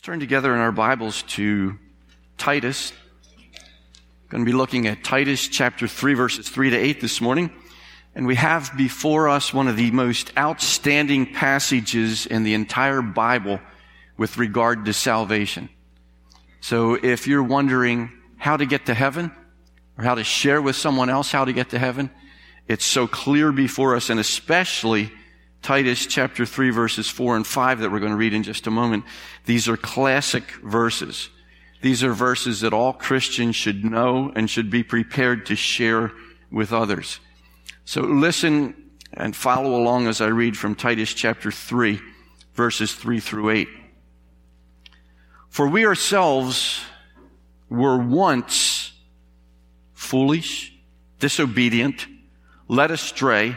Let's turn together in our Bibles to Titus. Going to be looking at Titus chapter 3 verses 3 to 8 this morning. And we have before us one of the most outstanding passages in the entire Bible with regard to salvation. So if you're wondering how to get to heaven or how to share with someone else how to get to heaven, it's so clear before us and especially Titus chapter 3 verses 4 and 5 that we're going to read in just a moment. These are classic verses. These are verses that all Christians should know and should be prepared to share with others. So listen and follow along as I read from Titus chapter 3 verses 3 through 8. For we ourselves were once foolish, disobedient, led astray,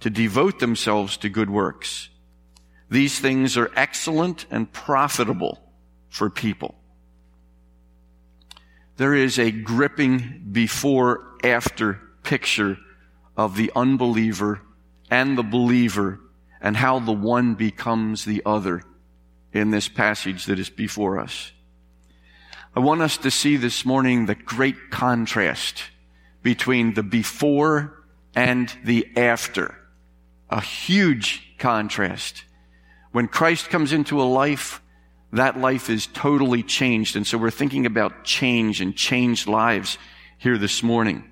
to devote themselves to good works. These things are excellent and profitable for people. There is a gripping before after picture of the unbeliever and the believer and how the one becomes the other in this passage that is before us. I want us to see this morning the great contrast between the before and the after a huge contrast. When Christ comes into a life, that life is totally changed. And so we're thinking about change and changed lives here this morning.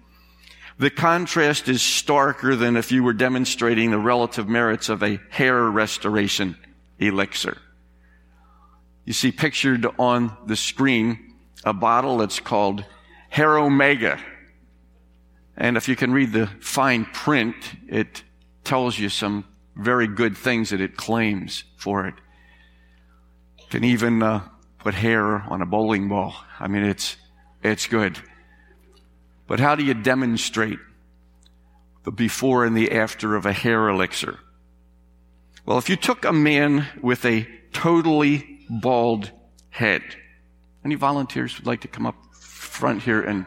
The contrast is starker than if you were demonstrating the relative merits of a hair restoration elixir. You see pictured on the screen a bottle that's called Hair Omega. And if you can read the fine print, it tells you some very good things that it claims for it. Can even uh, put hair on a bowling ball. I mean, it's it's good. But how do you demonstrate the before and the after of a hair elixir? Well, if you took a man with a totally bald head, any volunteers would like to come up front here and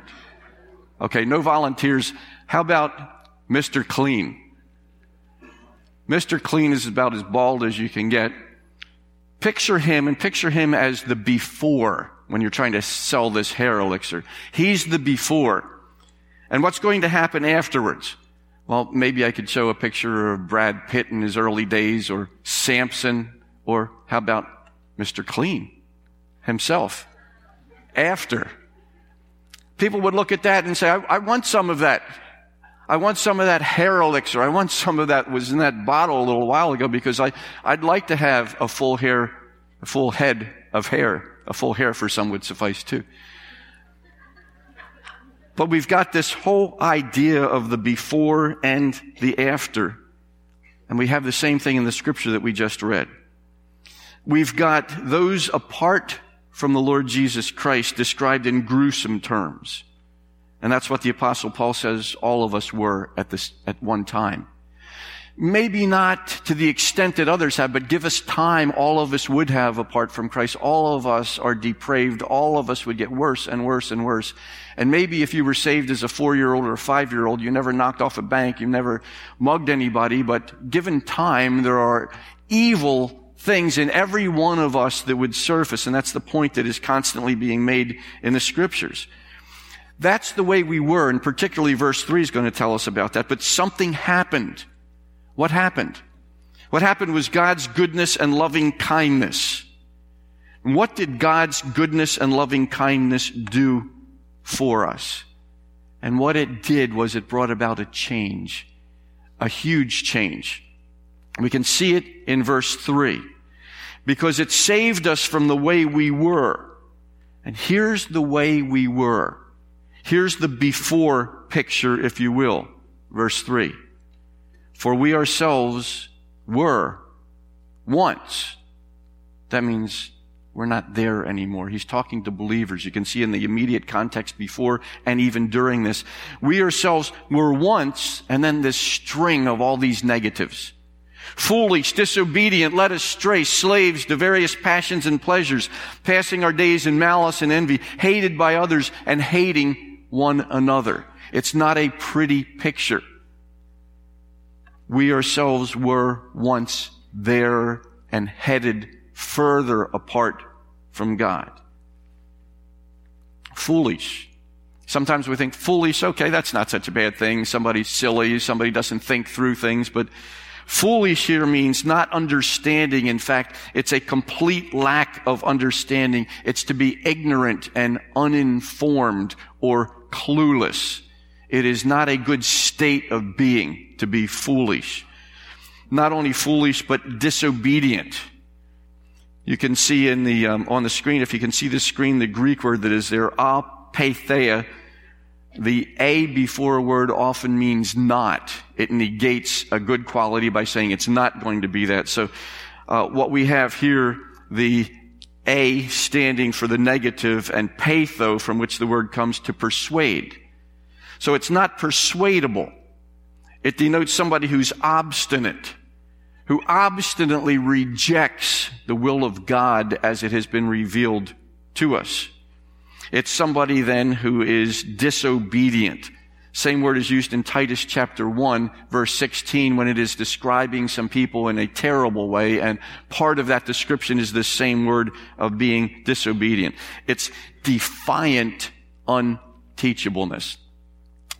okay, no volunteers. How about Mr. Clean? Mr. Clean is about as bald as you can get. Picture him and picture him as the before when you're trying to sell this hair elixir. He's the before. And what's going to happen afterwards? Well, maybe I could show a picture of Brad Pitt in his early days or Samson or how about Mr. Clean himself after. People would look at that and say, I, I want some of that. I want some of that hair elixir. I want some of that was in that bottle a little while ago because I, I'd like to have a full hair, a full head of hair. A full hair for some would suffice too. But we've got this whole idea of the before and the after. And we have the same thing in the scripture that we just read. We've got those apart from the Lord Jesus Christ described in gruesome terms. And that's what the apostle Paul says all of us were at this, at one time. Maybe not to the extent that others have, but give us time, all of us would have apart from Christ. All of us are depraved. All of us would get worse and worse and worse. And maybe if you were saved as a four-year-old or a five-year-old, you never knocked off a bank, you never mugged anybody, but given time, there are evil things in every one of us that would surface, and that's the point that is constantly being made in the scriptures. That's the way we were, and particularly verse 3 is going to tell us about that. But something happened. What happened? What happened was God's goodness and loving kindness. And what did God's goodness and loving kindness do for us. And what it did was it brought about a change, a huge change. We can see it in verse 3 because it saved us from the way we were. And here's the way we were. Here's the before picture, if you will. Verse 3. For we ourselves were once. That means we're not there anymore. He's talking to believers. You can see in the immediate context before and even during this. We ourselves were once, and then this string of all these negatives. Foolish, disobedient, led astray, slaves to various passions and pleasures, passing our days in malice and envy, hated by others and hating one another. It's not a pretty picture. We ourselves were once there and headed further apart from God. Foolish. Sometimes we think foolish, okay, that's not such a bad thing. Somebody's silly, somebody doesn't think through things, but foolish here means not understanding. In fact, it's a complete lack of understanding. It's to be ignorant and uninformed or clueless. It is not a good state of being to be foolish. Not only foolish, but disobedient. You can see in the, um, on the screen, if you can see the screen, the Greek word that is there, apatheia. The a before a word often means not. It negates a good quality by saying it's not going to be that. So, uh, what we have here, the a standing for the negative and patho from which the word comes to persuade. So it's not persuadable. It denotes somebody who's obstinate who obstinately rejects the will of God as it has been revealed to us. It's somebody then who is disobedient. Same word is used in Titus chapter 1 verse 16 when it is describing some people in a terrible way and part of that description is the same word of being disobedient. It's defiant unteachableness.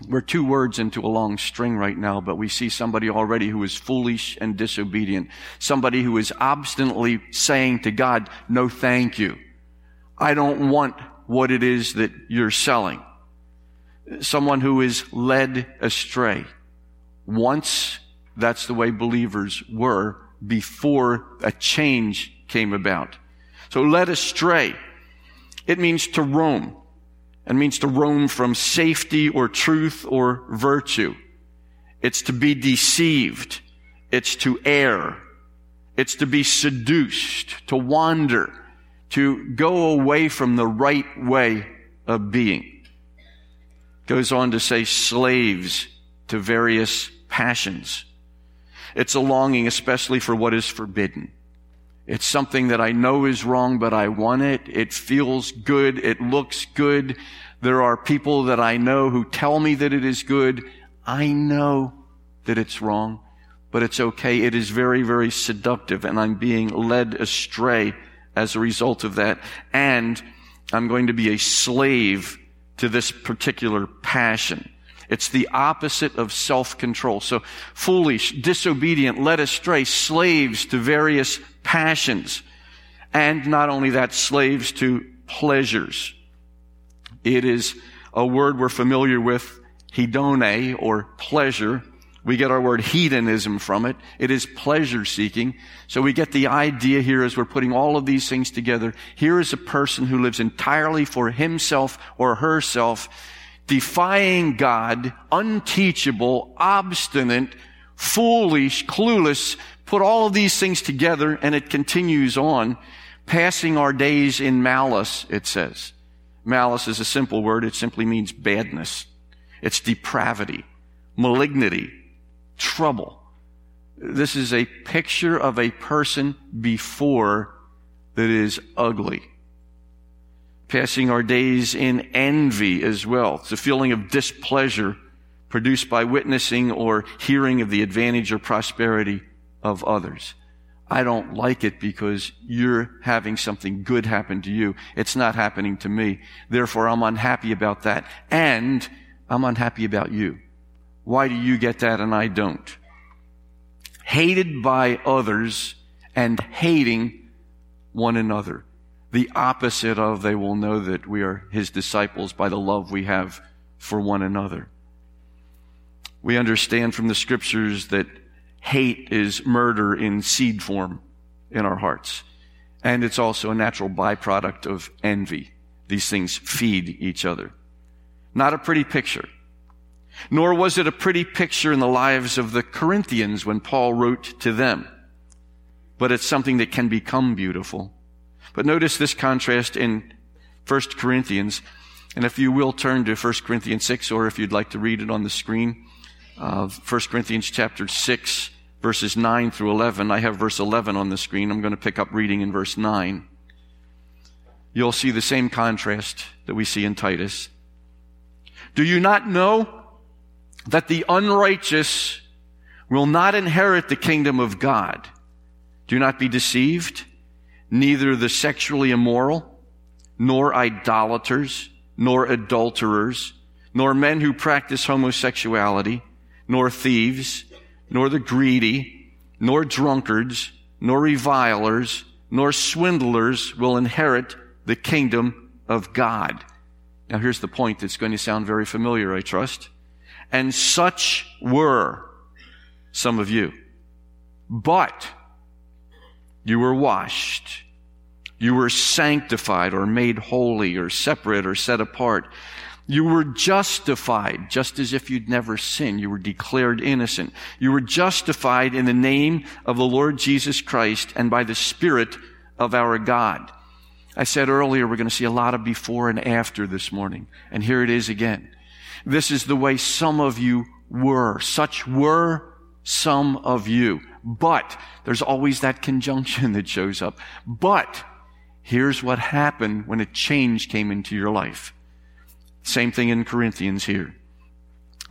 We're two words into a long string right now, but we see somebody already who is foolish and disobedient. Somebody who is obstinately saying to God, no thank you. I don't want what it is that you're selling. Someone who is led astray. Once, that's the way believers were before a change came about. So led astray. It means to roam It means to roam from safety or truth or virtue. It's to be deceived. It's to err. It's to be seduced, to wander, to go away from the right way of being. Goes on to say slaves to various passions. It's a longing especially for what is forbidden. It's something that I know is wrong, but I want it. It feels good. It looks good. There are people that I know who tell me that it is good. I know that it's wrong, but it's okay. It is very, very seductive and I'm being led astray as a result of that. And I'm going to be a slave to this particular passion. It's the opposite of self-control. So foolish, disobedient, led astray, slaves to various passions. And not only that, slaves to pleasures. It is a word we're familiar with, hedone, or pleasure. We get our word hedonism from it. It is pleasure seeking. So we get the idea here as we're putting all of these things together. Here is a person who lives entirely for himself or herself defying God, unteachable, obstinate, foolish, clueless, put all of these things together and it continues on, passing our days in malice, it says. Malice is a simple word. It simply means badness. It's depravity, malignity, trouble. This is a picture of a person before that is ugly passing our days in envy as well. It's a feeling of displeasure produced by witnessing or hearing of the advantage or prosperity of others. I don't like it because you're having something good happen to you. It's not happening to me. Therefore, I'm unhappy about that. And I'm unhappy about you. Why do you get that and I don't? Hated by others and hating one another. the opposite of they will know that we are his disciples by the love we have for one another. We understand from the scriptures that hate is murder in seed form in our hearts. And it's also a natural byproduct of envy. These things feed each other. Not a pretty picture. Nor was it a pretty picture in the lives of the Corinthians when Paul wrote to them. But it's something that can become beautiful. But notice this contrast in 1 Corinthians. And if you will turn to 1 Corinthians 6, or if you'd like to read it on the screen, uh, 1 Corinthians chapter 6, verses 9 through 11. I have verse 11 on the screen. I'm going to pick up reading in verse 9. You'll see the same contrast that we see in Titus. Do you not know that the unrighteous will not inherit the kingdom of God? Do not be deceived. Neither the sexually immoral, nor idolaters, nor adulterers, nor men who practice homosexuality, nor thieves, nor the greedy, nor drunkards, nor revilers, nor swindlers will inherit the kingdom of God. Now here's the point that's going to sound very familiar, I trust. And such were some of you. But you were washed. You were sanctified or made holy or separate or set apart. You were justified, just as if you'd never sinned. You were declared innocent. You were justified in the name of the Lord Jesus Christ and by the Spirit of our God. I said earlier we're going to see a lot of before and after this morning. And here it is again. This is the way some of you were. Such were some of you. But there's always that conjunction that shows up. But here's what happened when a change came into your life. Same thing in Corinthians here.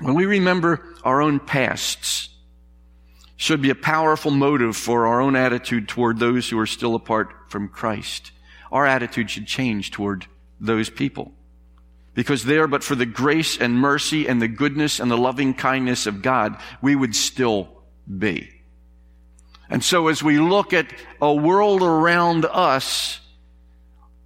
When we remember our own pasts, should be a powerful motive for our own attitude toward those who are still apart from Christ. Our attitude should change toward those people. Because there, but for the grace and mercy and the goodness and the loving kindness of God, we would still be. And so as we look at a world around us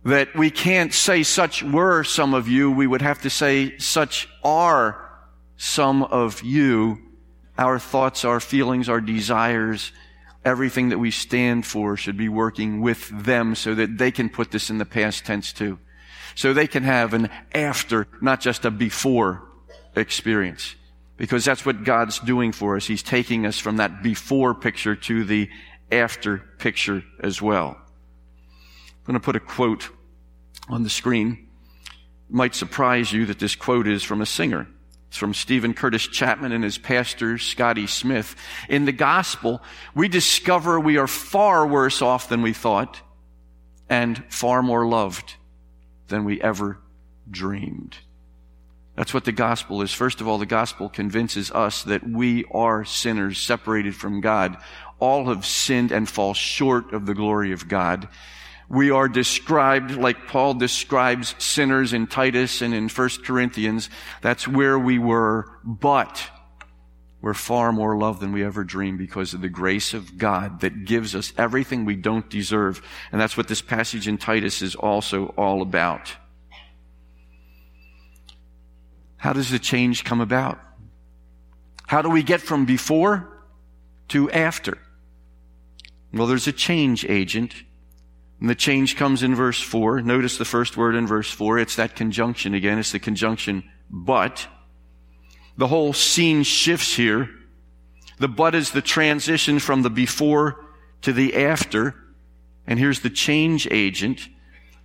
that we can't say such were some of you, we would have to say such are some of you. Our thoughts, our feelings, our desires, everything that we stand for should be working with them so that they can put this in the past tense too. So they can have an after, not just a before experience. Because that's what God's doing for us. He's taking us from that before picture to the after picture as well. I'm going to put a quote on the screen. It might surprise you that this quote is from a singer. It's from Steven Curtis Chapman and his pastor, Scotty Smith. In the gospel, we discover we are far worse off than we thought and far more loved than we ever dreamed. That's what the gospel is. First of all, the gospel convinces us that we are sinners separated from God all have sinned and fall short of the glory of God. We are described like Paul describes sinners in Titus and in 1 Corinthians. That's where we were, but we're far more loved than we ever dreamed because of the grace of God that gives us everything we don't deserve. And that's what this passage in Titus is also all about. How does the change come about? How do we get from before to after? Well, there's a change agent. And the change comes in verse 4. Notice the first word in verse 4. It's that conjunction again. It's the conjunction but. The whole scene shifts here. The but is the transition from the before to the after. And here's the change agent.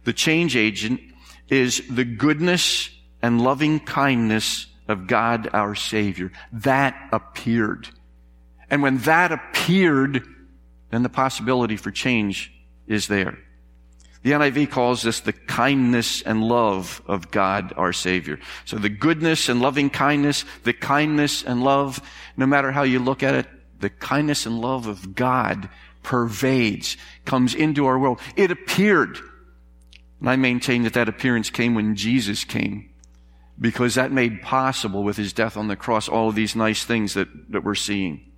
The change agent is the goodness and loving kindness of God our Savior. That appeared. And when that appeared, then the possibility for change is there. The NIV calls this the kindness and love of God our Savior. So the goodness and loving kindness, the kindness and love, no matter how you look at it, the kindness and love of God pervades, comes into our world. It appeared. And I maintain that that appearance came when Jesus came because that made possible with his death on the cross all of these nice things that, that we're seeing.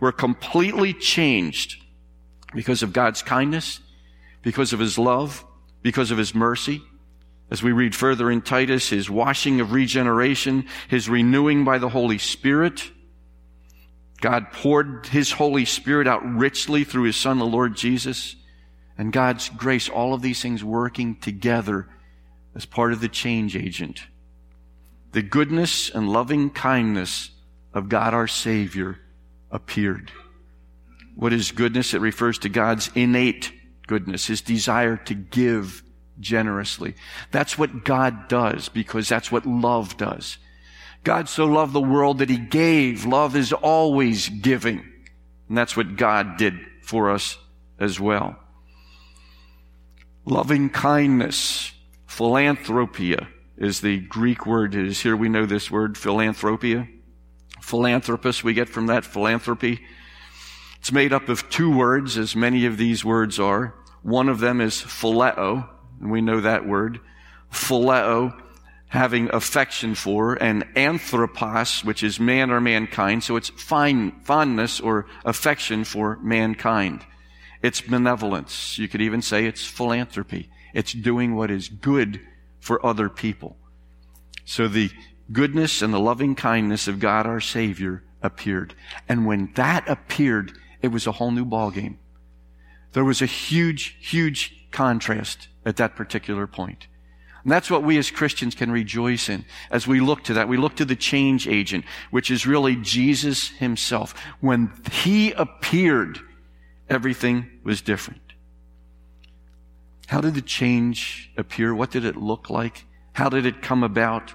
We're completely changed because of God's kindness, because of His love, because of his mercy. As we read further in Titus, his washing of regeneration, his renewing by the Holy Spirit. God poured his Holy Spirit out richly through his Son, the Lord Jesus. And God's grace, all of these things working together as part of the change agent. The goodness and loving kindness of God our Savior appeared. What is goodness? It refers to God's innate goodness, His desire to give generously. That's what God does because that's what love does. God so loved the world that He gave. Love is always giving. And that's what God did for us as well. Loving kindness, philanthropia is the Greek word. It is here we know this word, philanthropia. Philanthropist, we get from that philanthropy. It's made up of two words, as many of these words are. One of them is phileo, and we know that word. Phileo, having affection for, and anthropos, which is man or mankind. So it's fine, fondness or affection for mankind. It's benevolence. You could even say it's philanthropy. It's doing what is good for other people. So the goodness and the loving kindness of God our Savior appeared. And when that appeared, it was a whole new ballgame. There was a huge, huge contrast at that particular point. And that's what we as Christians can rejoice in as we look to that. We look to the change agent, which is really Jesus himself. When he appeared, everything was different. How did the change appear? What did it look like? How did it come about?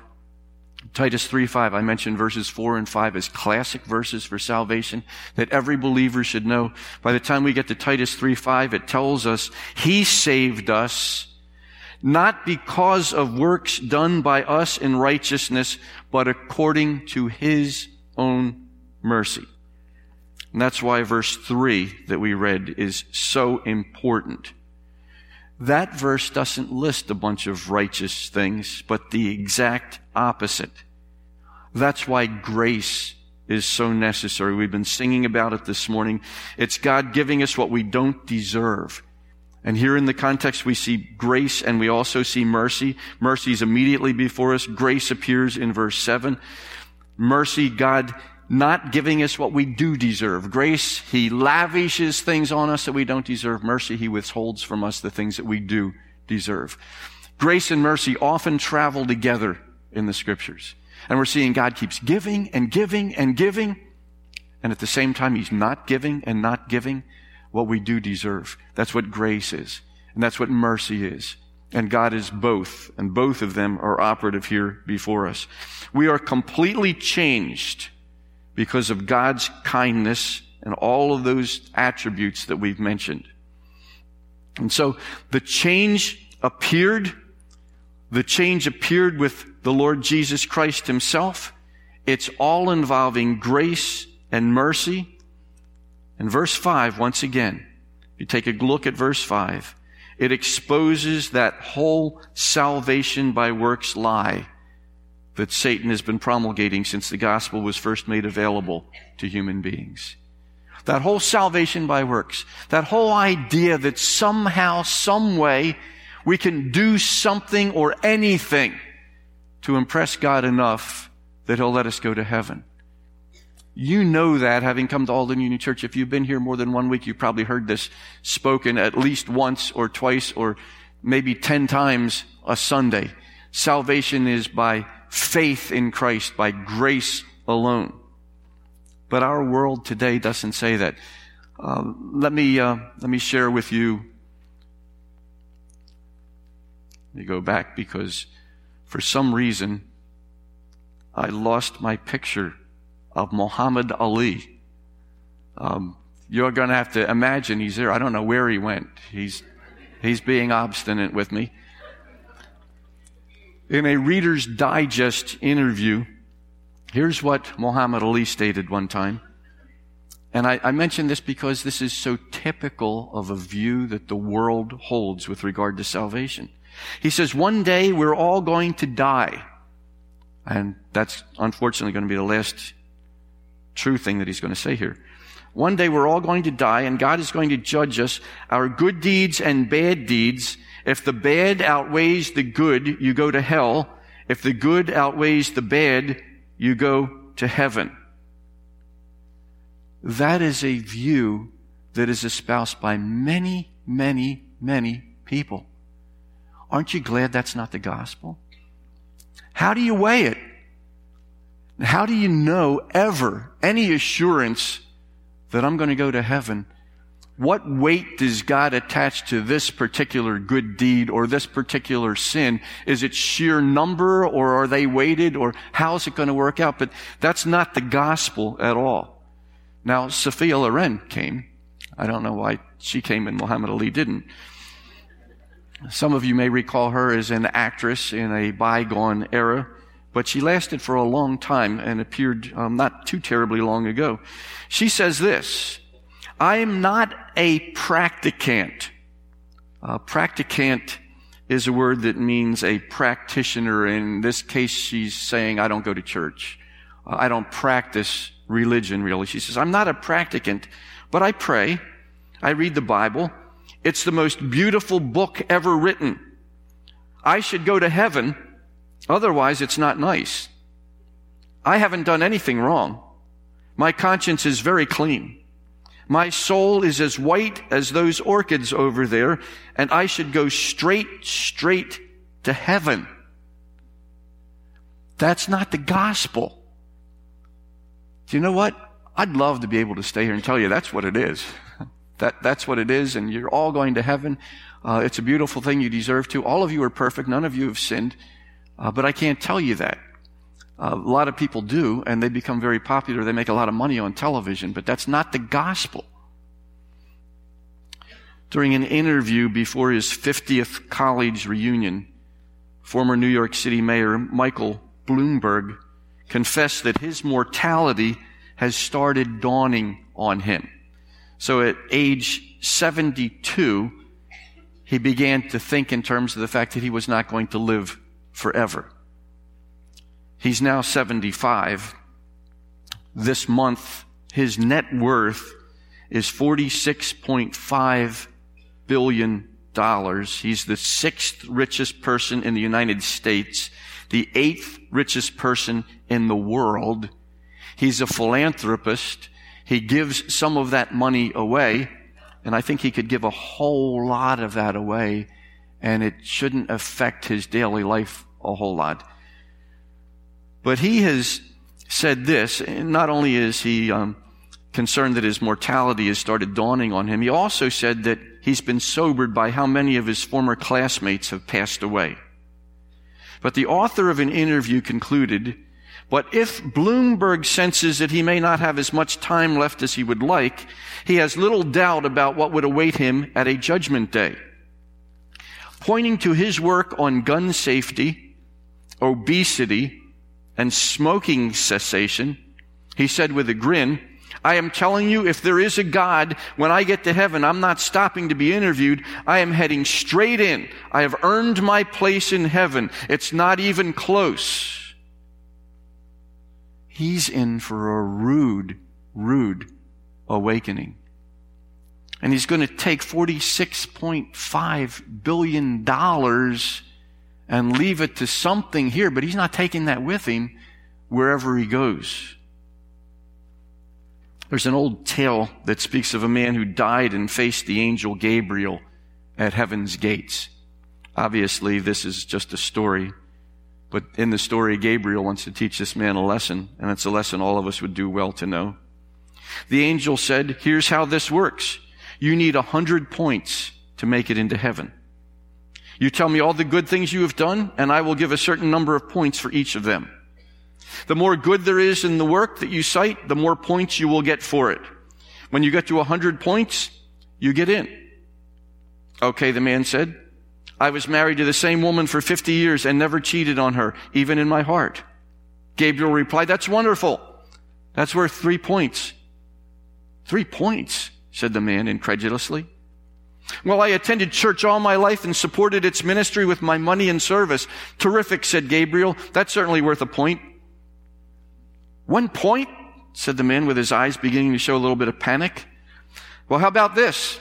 Titus 3:5 I mentioned verses 4 and 5 as classic verses for salvation that every believer should know. By the time we get to Titus 3:5 it tells us he saved us not because of works done by us in righteousness but according to his own mercy. And that's why verse 3 that we read is so important. That verse doesn't list a bunch of righteous things, but the exact opposite. That's why grace is so necessary. We've been singing about it this morning. It's God giving us what we don't deserve. And here in the context, we see grace and we also see mercy. Mercy is immediately before us. Grace appears in verse 7. Mercy, God not giving us what we do deserve. Grace, He lavishes things on us that we don't deserve. Mercy, He withholds from us the things that we do deserve. Grace and mercy often travel together in the scriptures. And we're seeing God keeps giving and giving and giving. And at the same time, He's not giving and not giving what we do deserve. That's what grace is. And that's what mercy is. And God is both. And both of them are operative here before us. We are completely changed because of God's kindness and all of those attributes that we've mentioned. And so the change appeared the change appeared with the Lord Jesus Christ himself. It's all involving grace and mercy. In verse 5, once again, if you take a look at verse 5, it exposes that whole salvation by works lie that Satan has been promulgating since the gospel was first made available to human beings. That whole salvation by works, that whole idea that somehow, some way, we can do something or anything to impress God enough that He'll let us go to heaven. You know that having come to Alden Union Church. If you've been here more than one week, you've probably heard this spoken at least once or twice or maybe ten times a Sunday. Salvation is by faith in Christ, by grace alone. But our world today doesn't say that. Uh, let me uh, let me share with you me go back because for some reason I lost my picture of Muhammad Ali. Um, you're going to have to imagine he's there. I don't know where he went. He's, he's being obstinate with me. In a Reader's Digest interview, here's what Muhammad Ali stated one time. And I, I mention this because this is so typical of a view that the world holds with regard to salvation. He says, one day we're all going to die. And that's unfortunately going to be the last true thing that he's going to say here. One day we're all going to die and God is going to judge us, our good deeds and bad deeds, If the bad outweighs the good, you go to hell. If the good outweighs the bad, you go to heaven. That is a view that is espoused by many, many, many people. Aren't you glad that's not the gospel? How do you weigh it? How do you know ever any assurance that I'm going to go to heaven? What weight does God attach to this particular good deed or this particular sin? Is it sheer number or are they weighted or how's it going to work out? But that's not the gospel at all. Now, Sophia Loren came. I don't know why she came and Muhammad Ali didn't. Some of you may recall her as an actress in a bygone era, but she lasted for a long time and appeared um, not too terribly long ago. She says this, I am not a practicant. Uh, practicant is a word that means a practitioner. In this case, she's saying, I don't go to church. I don't practice religion, really. She says, I'm not a practicant, but I pray. I read the Bible. It's the most beautiful book ever written. I should go to heaven. Otherwise, it's not nice. I haven't done anything wrong. My conscience is very clean. My soul is as white as those orchids over there, and I should go straight, straight to heaven. That's not the gospel. Do you know what? I'd love to be able to stay here and tell you that's what it is. that, that's what it is, and you're all going to heaven. Uh, it's a beautiful thing. You deserve to. All of you are perfect. None of you have sinned. Uh, but I can't tell you that. Uh, a lot of people do, and they become very popular. They make a lot of money on television, but that's not the gospel. During an interview before his 50th college reunion, former New York City Mayor Michael Bloomberg confessed that his mortality has started dawning on him. So at age 72, he began to think in terms of the fact that he was not going to live forever. He's now 75. This month, his net worth is 46.5 billion dollars. He's the sixth richest person in the United States, the eighth richest person in the world. He's a philanthropist. He gives some of that money away, and I think he could give a whole lot of that away, and it shouldn't affect his daily life a whole lot. But he has said this, not only is he um, concerned that his mortality has started dawning on him, he also said that he's been sobered by how many of his former classmates have passed away. But the author of an interview concluded, but if Bloomberg senses that he may not have as much time left as he would like, he has little doubt about what would await him at a judgment day. Pointing to his work on gun safety, obesity, and smoking cessation, he said with a grin, I am telling you, if there is a God, when I get to heaven, I'm not stopping to be interviewed. I am heading straight in. I have earned my place in heaven. It's not even close. He's in for a rude, rude awakening. And he's going to take $46.5 billion and leave it to something here, but he's not taking that with him wherever he goes. There's an old tale that speaks of a man who died and faced the angel Gabriel at heaven's gates. Obviously, this is just a story, but in the story, Gabriel wants to teach this man a lesson, and it's a lesson all of us would do well to know. The angel said, here's how this works. You need a hundred points to make it into heaven. You tell me all the good things you have done, and I will give a certain number of points for each of them. The more good there is in the work that you cite, the more points you will get for it. When you get to a hundred points, you get in. Okay, the man said, I was married to the same woman for 50 years and never cheated on her, even in my heart. Gabriel replied, that's wonderful. That's worth three points. Three points, said the man incredulously. Well, I attended church all my life and supported its ministry with my money and service. Terrific, said Gabriel. That's certainly worth a point. One point, said the man with his eyes beginning to show a little bit of panic. Well, how about this?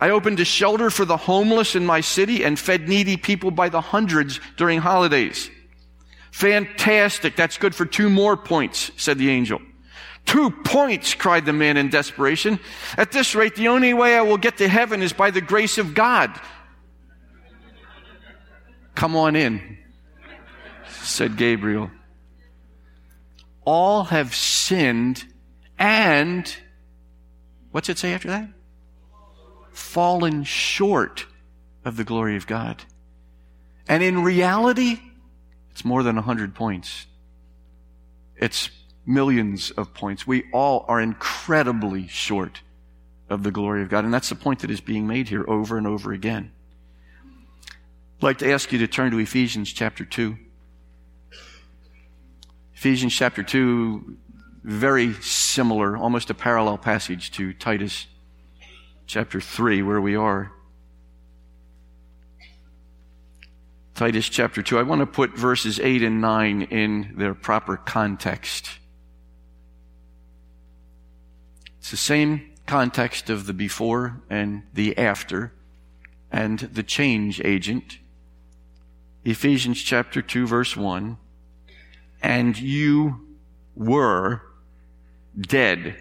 I opened a shelter for the homeless in my city and fed needy people by the hundreds during holidays. Fantastic. That's good for two more points, said the angel. Two points, cried the man in desperation. At this rate, the only way I will get to heaven is by the grace of God. Come on in, said Gabriel. All have sinned and, what's it say after that? Fallen short of the glory of God. And in reality, it's more than 100 points. It's millions of points. We all are incredibly short of the glory of God. And that's the point that is being made here over and over again. I'd like to ask you to turn to Ephesians chapter 2. Ephesians chapter 2, very similar, almost a parallel passage to Titus chapter 3, where we are. Titus chapter 2. I want to put verses 8 and 9 in their proper context. It's the same context of the before and the after and the change agent. Ephesians chapter 2 verse 1. And you were dead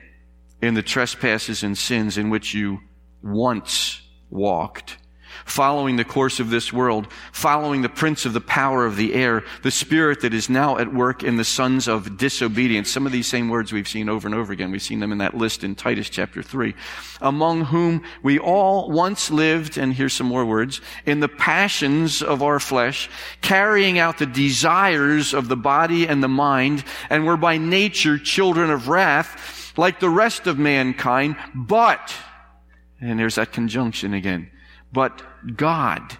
in the trespasses and sins in which you once walked following the course of this world, following the prince of the power of the air, the spirit that is now at work in the sons of disobedience. Some of these same words we've seen over and over again. We've seen them in that list in Titus chapter 3. Among whom we all once lived, and here's some more words, in the passions of our flesh, carrying out the desires of the body and the mind, and were by nature children of wrath, like the rest of mankind, but, and there's that conjunction again, but God,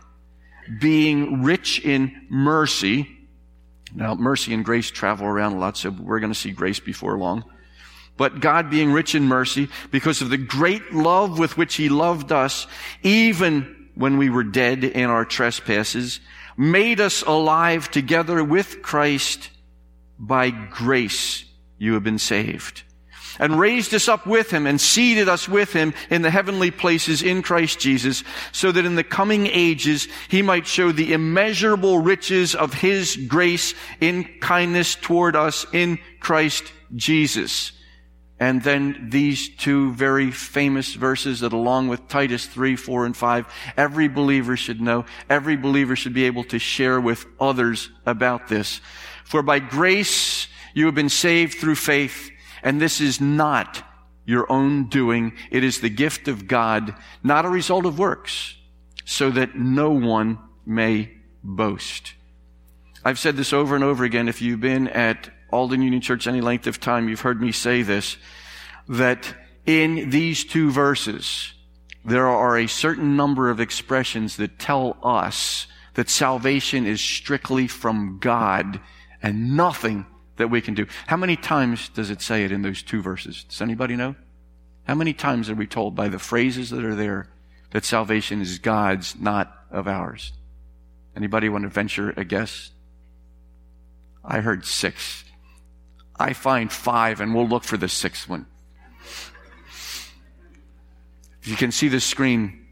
being rich in mercy. Now, mercy and grace travel around a lot, so we're going to see grace before long. But God being rich in mercy, because of the great love with which He loved us, even when we were dead in our trespasses, made us alive together with Christ. By grace you have been saved and raised us up with him and seated us with him in the heavenly places in Christ Jesus so that in the coming ages he might show the immeasurable riches of his grace in kindness toward us in Christ Jesus. And then these two very famous verses that along with Titus 3, 4, and 5, every believer should know, every believer should be able to share with others about this. For by grace you have been saved through faith, and this is not your own doing. It is the gift of God, not a result of works, so that no one may boast. I've said this over and over again. If you've been at Alden Union Church any length of time, you've heard me say this, that in these two verses, there are a certain number of expressions that tell us that salvation is strictly from God and nothing that we can do. How many times does it say it in those two verses? Does anybody know? How many times are we told by the phrases that are there that salvation is God's, not of ours? Anybody want to venture a guess? I heard six. I find five, and we'll look for the sixth one. If you can see the screen,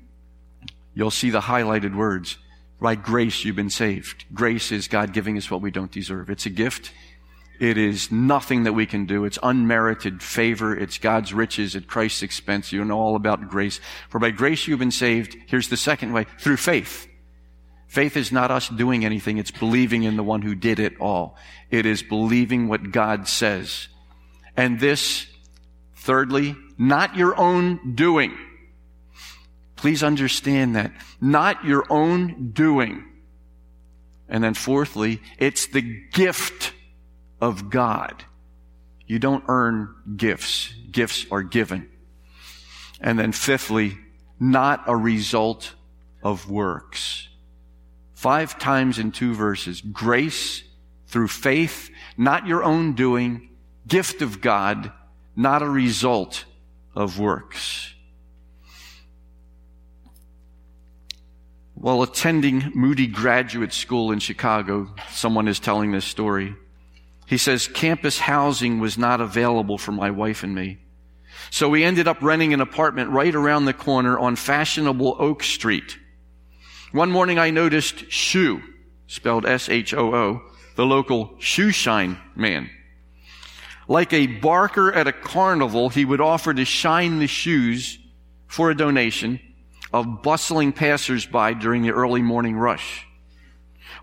you'll see the highlighted words. By grace, you've been saved. Grace is God giving us what we don't deserve. It's a gift. It is nothing that we can do. It's unmerited favor. It's God's riches at Christ's expense. You know all about grace. For by grace you've been saved. Here's the second way. Through faith. Faith is not us doing anything. It's believing in the one who did it all. It is believing what God says. And this, thirdly, not your own doing. Please understand that. Not your own doing. And then fourthly, it's the gift of God. You don't earn gifts. Gifts are given. And then fifthly, not a result of works. Five times in two verses. Grace through faith, not your own doing, gift of God, not a result of works. While attending Moody Graduate School in Chicago, someone is telling this story. He says, campus housing was not available for my wife and me. So we ended up renting an apartment right around the corner on fashionable Oak Street. One morning I noticed Shoe, spelled S-H-O-O, the local shoe shine man. Like a barker at a carnival, he would offer to shine the shoes for a donation of bustling passersby during the early morning rush.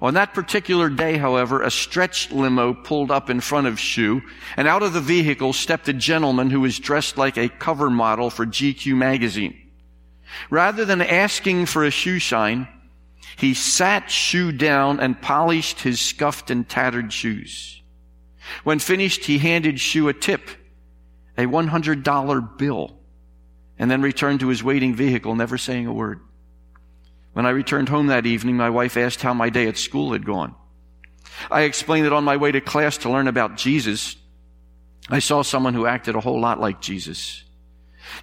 On that particular day, however, a stretch limo pulled up in front of Shu, and out of the vehicle stepped a gentleman who was dressed like a cover model for GQ magazine. Rather than asking for a shoe shine, he sat Shoe down and polished his scuffed and tattered shoes. When finished, he handed Shu a tip, a $100 bill, and then returned to his waiting vehicle, never saying a word. When I returned home that evening, my wife asked how my day at school had gone. I explained that on my way to class to learn about Jesus, I saw someone who acted a whole lot like Jesus.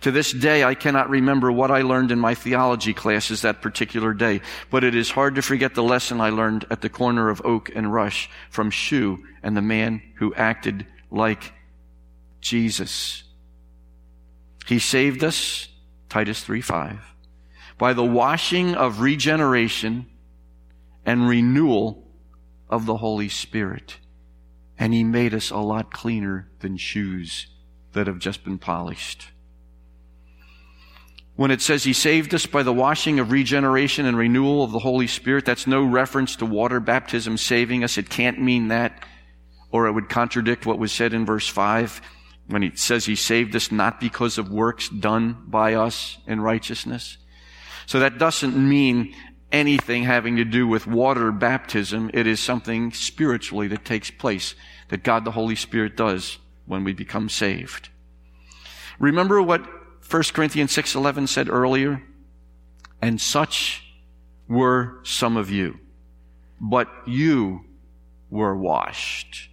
To this day, I cannot remember what I learned in my theology classes that particular day, but it is hard to forget the lesson I learned at the corner of Oak and Rush from Shoe and the man who acted like Jesus. He saved us, Titus 3 5 by the washing of regeneration and renewal of the Holy Spirit. And He made us a lot cleaner than shoes that have just been polished. When it says He saved us by the washing of regeneration and renewal of the Holy Spirit, that's no reference to water baptism saving us. It can't mean that, or it would contradict what was said in verse 5 when He says He saved us not because of works done by us in righteousness. So that doesn't mean anything having to do with water baptism. It is something spiritually that takes place that God the Holy Spirit does when we become saved. Remember what 1 Corinthians 6:11 said earlier? And such were some of you. But you were washed.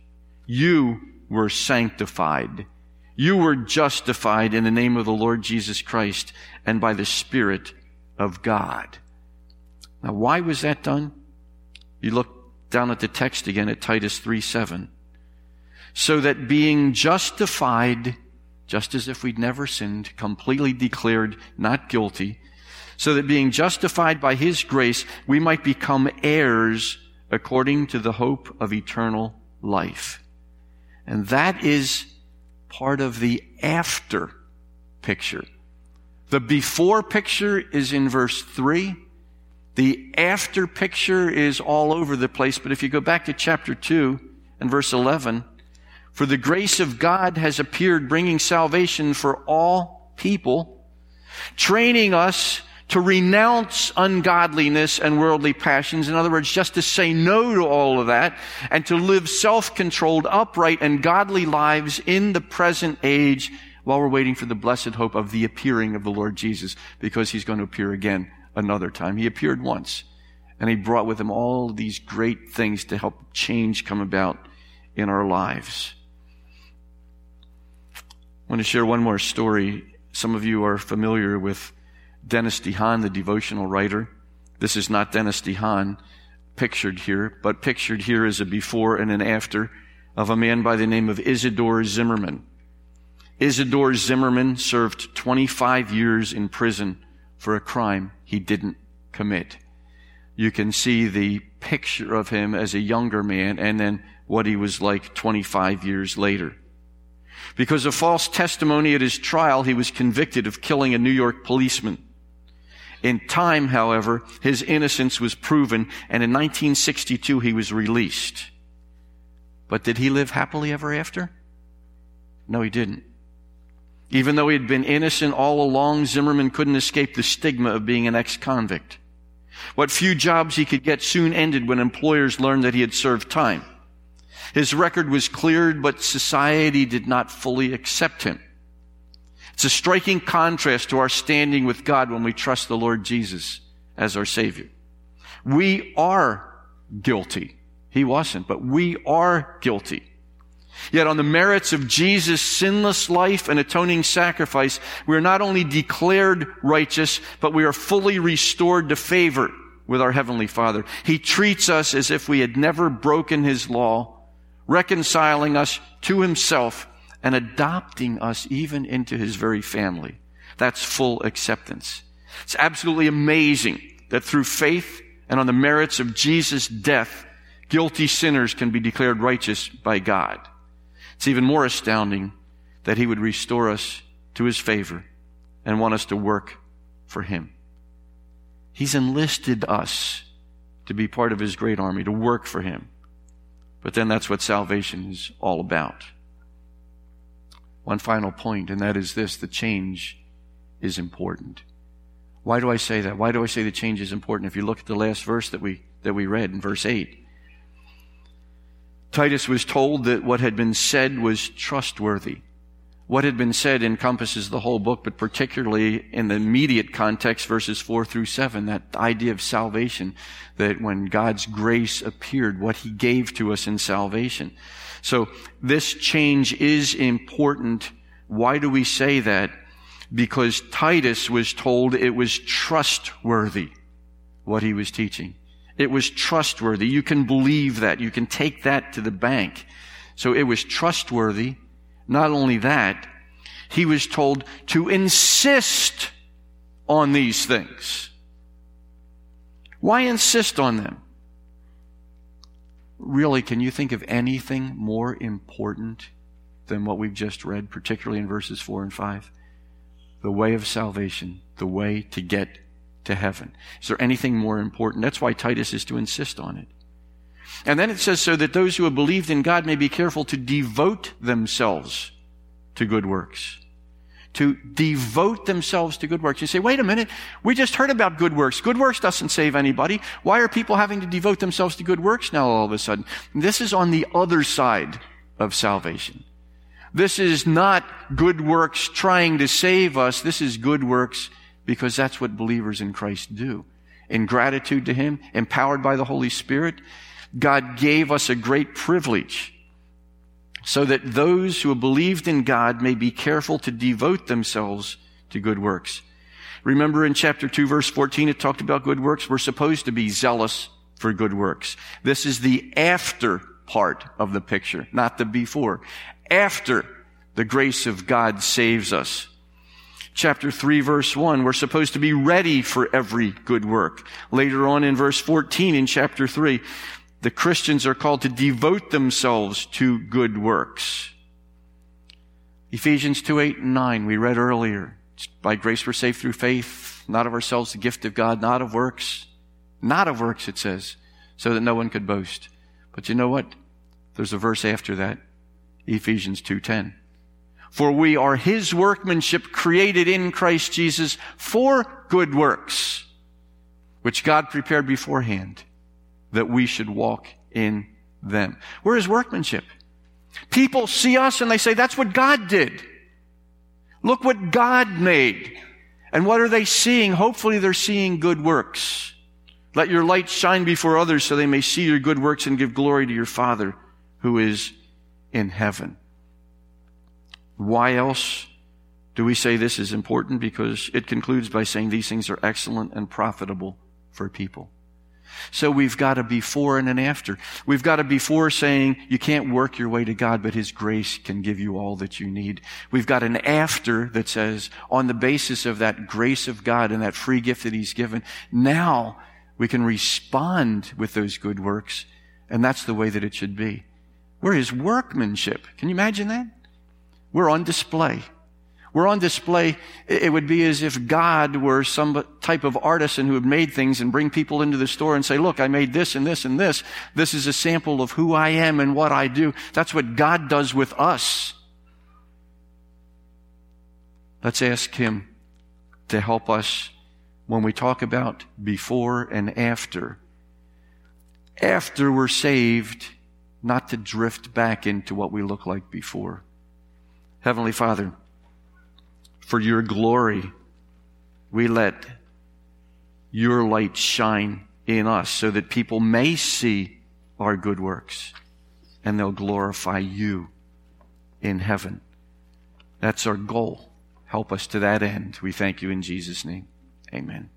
You were sanctified. You were justified in the name of the Lord Jesus Christ and by the Spirit of God. Now, why was that done? You look down at the text again at Titus 3 7. So that being justified, just as if we'd never sinned, completely declared not guilty, so that being justified by His grace, we might become heirs according to the hope of eternal life. And that is part of the after picture. The before picture is in verse 3. The after picture is all over the place, but if you go back to chapter 2 and verse 11, for the grace of God has appeared, bringing salvation for all people, training us to renounce ungodliness and worldly passions. In other words, just to say no to all of that and to live self-controlled, upright, and godly lives in the present age while we're waiting for the blessed hope of the appearing of the Lord Jesus, because he's going to appear again another time. He appeared once, and he brought with him all these great things to help change come about in our lives. I want to share one more story. Some of you are familiar with Dennis DeHaan, the devotional writer. This is not Dennis DeHaan pictured here, but pictured here is a before and an after of a man by the name of Isidore Zimmerman. Isidore Zimmerman served 25 years in prison for a crime he didn't commit. You can see the picture of him as a younger man and then what he was like 25 years later. Because of false testimony at his trial, he was convicted of killing a New York policeman. In time, however, his innocence was proven, and in 1962 he was released. But did he live happily ever after? No, he didn't. Even though he had been innocent all along, Zimmerman couldn't escape the stigma of being an ex-convict. What few jobs he could get soon ended when employers learned that he had served time. His record was cleared, but society did not fully accept him. It's a striking contrast to our standing with God when we trust the Lord Jesus as our Savior. We are guilty. He wasn't, but we are guilty. Yet on the merits of Jesus' sinless life and atoning sacrifice, we are not only declared righteous, but we are fully restored to favor with our Heavenly Father. He treats us as if we had never broken His law, reconciling us to Himself and adopting us even into his very family. That's full acceptance. It's absolutely amazing that through faith and on the merits of Jesus' death, guilty sinners can be declared righteous by God. It's even more astounding that he would restore us to his favor and want us to work for him. He's enlisted us to be part of his great army, to work for him. But then that's what salvation is all about. One final point, and that is this the change is important. Why do I say that? Why do I say the change is important? If you look at the last verse that we, that we read in verse 8, Titus was told that what had been said was trustworthy. What had been said encompasses the whole book, but particularly in the immediate context, verses 4 through 7, that idea of salvation, that when God's grace appeared, what He gave to us in salvation. So this change is important. Why do we say that? Because Titus was told it was trustworthy, what he was teaching. It was trustworthy. You can believe that. You can take that to the bank. So it was trustworthy. Not only that, he was told to insist on these things. Why insist on them? Really, can you think of anything more important than what we've just read, particularly in verses 4 and 5? The way of salvation, the way to get to heaven. Is there anything more important? That's why Titus is to insist on it. And then it says, so that those who have believed in God may be careful to devote themselves to good works. To devote themselves to good works. You say, wait a minute, we just heard about good works. Good works doesn't save anybody. Why are people having to devote themselves to good works now all of a sudden? This is on the other side of salvation. This is not good works trying to save us. This is good works because that's what believers in Christ do. In gratitude to Him, empowered by the Holy Spirit, God gave us a great privilege so that those who have believed in God may be careful to devote themselves to good works. Remember in chapter 2 verse 14, it talked about good works. We're supposed to be zealous for good works. This is the after part of the picture, not the before. After the grace of God saves us chapter 3 verse 1. We're supposed to be ready for every good work. Later on in verse 14 in chapter 3, the Christians are called to devote themselves to good works. Ephesians 2, 8, and 9, we read earlier. By grace we're saved through faith, not of ourselves, the gift of God, not of works. Not of works, it says, so that no one could boast. But you know what? There's a verse after that. Ephesians 2.10. For we are his workmanship created in Christ Jesus for good works, which God prepared beforehand that we should walk in them. We're his workmanship. People see us and they say, that's what God did. Look what God made. And what are they seeing? Hopefully they're seeing good works. Let your light shine before others so they may see your good works and give glory to your Father who is in heaven. Why else do we say this is important? Because it concludes by saying these things are excellent and profitable for people. So we've got a before and an after. We've got a before saying you can't work your way to God, but His grace can give you all that you need. We've got an after that says on the basis of that grace of God and that free gift that He's given, now we can respond with those good works. And that's the way that it should be. We're His workmanship. Can you imagine that? We're on display. We're on display. It would be as if God were some type of artisan who had made things and bring people into the store and say, look, I made this and this and this. This is a sample of who I am and what I do. That's what God does with us. Let's ask Him to help us when we talk about before and after. After we're saved, not to drift back into what we look like before. Heavenly Father, for your glory, we let your light shine in us so that people may see our good works and they'll glorify you in heaven. That's our goal. Help us to that end. We thank you in Jesus' name. Amen.